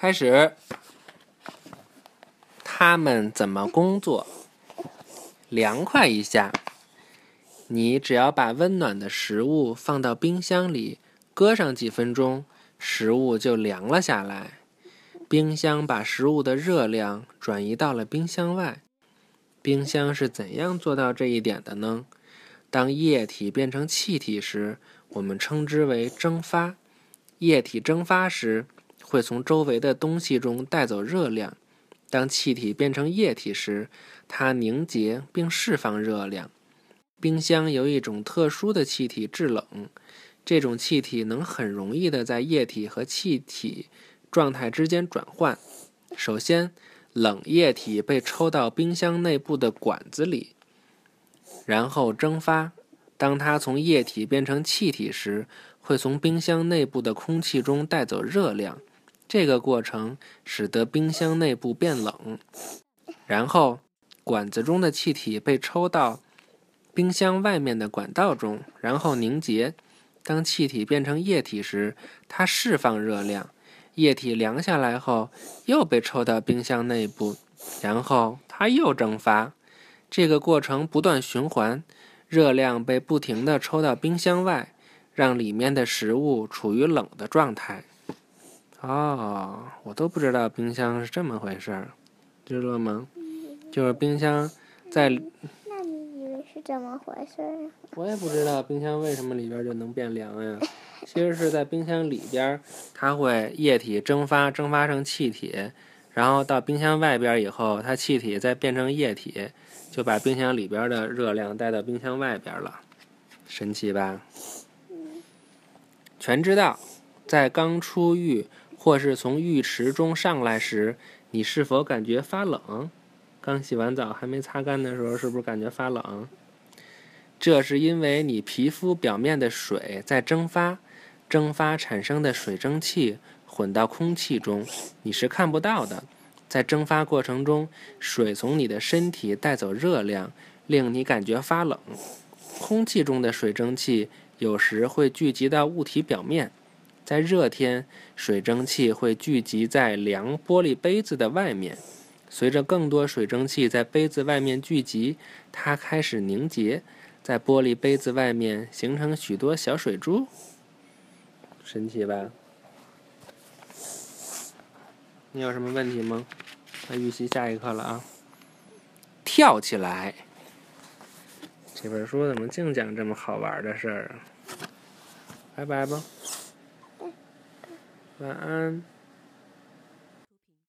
开始。他们怎么工作？凉快一下。你只要把温暖的食物放到冰箱里，搁上几分钟，食物就凉了下来。冰箱把食物的热量转移到了冰箱外。冰箱是怎样做到这一点的呢？当液体变成气体时，我们称之为蒸发。液体蒸发时，会从周围的东西中带走热量。当气体变成液体时，它凝结并释放热量。冰箱由一种特殊的气体制冷，这种气体能很容易的在液体和气体状态之间转换。首先，冷液体被抽到冰箱内部的管子里，然后蒸发。当它从液体变成气体时，会从冰箱内部的空气中带走热量。这个过程使得冰箱内部变冷，然后管子中的气体被抽到冰箱外面的管道中，然后凝结。当气体变成液体时，它释放热量。液体凉下来后，又被抽到冰箱内部，然后它又蒸发。这个过程不断循环，热量被不停地抽到冰箱外，让里面的食物处于冷的状态。哦，我都不知道冰箱是这么回事儿，知道吗？就是冰箱在……那你以为是怎么回事儿我也不知道冰箱为什么里边就能变凉呀。其实是在冰箱里边，它会液体蒸发，蒸发成气体，然后到冰箱外边以后，它气体再变成液体，就把冰箱里边的热量带到冰箱外边了，神奇吧？全知道，在刚出浴。或是从浴池中上来时，你是否感觉发冷？刚洗完澡还没擦干的时候，是不是感觉发冷？这是因为你皮肤表面的水在蒸发，蒸发产生的水蒸气混到空气中，你是看不到的。在蒸发过程中，水从你的身体带走热量，令你感觉发冷。空气中的水蒸气有时会聚集到物体表面。在热天，水蒸气会聚集在凉玻璃杯子的外面。随着更多水蒸气在杯子外面聚集，它开始凝结，在玻璃杯子外面形成许多小水珠。神奇吧？你有什么问题吗？那预习下一课了啊！跳起来！这本书怎么净讲这么好玩的事儿啊？拜拜吧。晚安。